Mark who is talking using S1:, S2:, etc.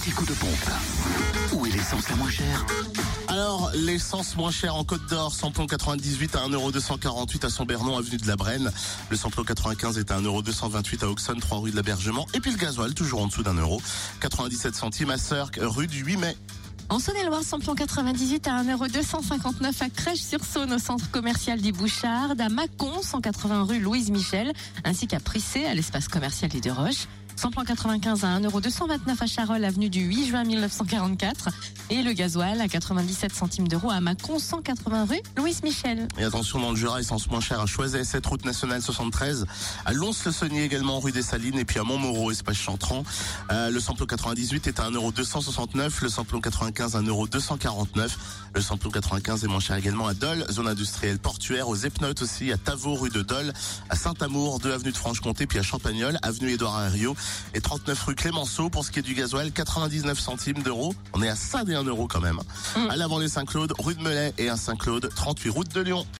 S1: petit coup de pompe. Où est l'essence la moins chère
S2: Alors, l'essence moins chère en Côte d'Or, samplon 98 à 1,248€ à Saint-Bernon, avenue de la Brenne. Le samplon 95 est à 1,228€ à Auxonne, 3 rue de l'Abergement. Et puis le gasoil, toujours en dessous d'un euro. 97 centimes à Cirque, rue du 8 mai.
S3: En Saône-et-Loire, samplon 98 à 1,259€ à Crèche-sur-Saône au centre commercial des Bouchardes, à Mâcon, 180 rue Louise Michel, ainsi qu'à Prissé à l'espace commercial des Deux Roches. Samplon 95 à 1,229€ à Charolles, avenue du 8 juin 1944. Et le gasoil à 97 centimes d'euros à Mâcon, 180 rue Louise Michel.
S2: Et attention dans le Jura, essence moins chère à Choiset, 7 route nationale 73, à Lons-le-Saunier également, rue des Salines, et puis à Montmoreau, espace Chantran. Euh, le samplon 98 est à 1,269€, le samplon 95 à 1,249€, le samplon 95 est moins cher également à Dole, zone industrielle portuaire, aux Epnotes aussi, à Tavaux, rue de Dole, à Saint-Amour, 2 avenue de Franche-Comté, puis à Champagnol, avenue Édouard Herriot, et 39 rue Clémenceau. Pour ce qui est du gasoil, 99 centimes d'euros. On est à ça des 1 euro quand même. À l'avant les Saint-Claude, rue de Melay et à Saint-Claude, 38 route de Lyon.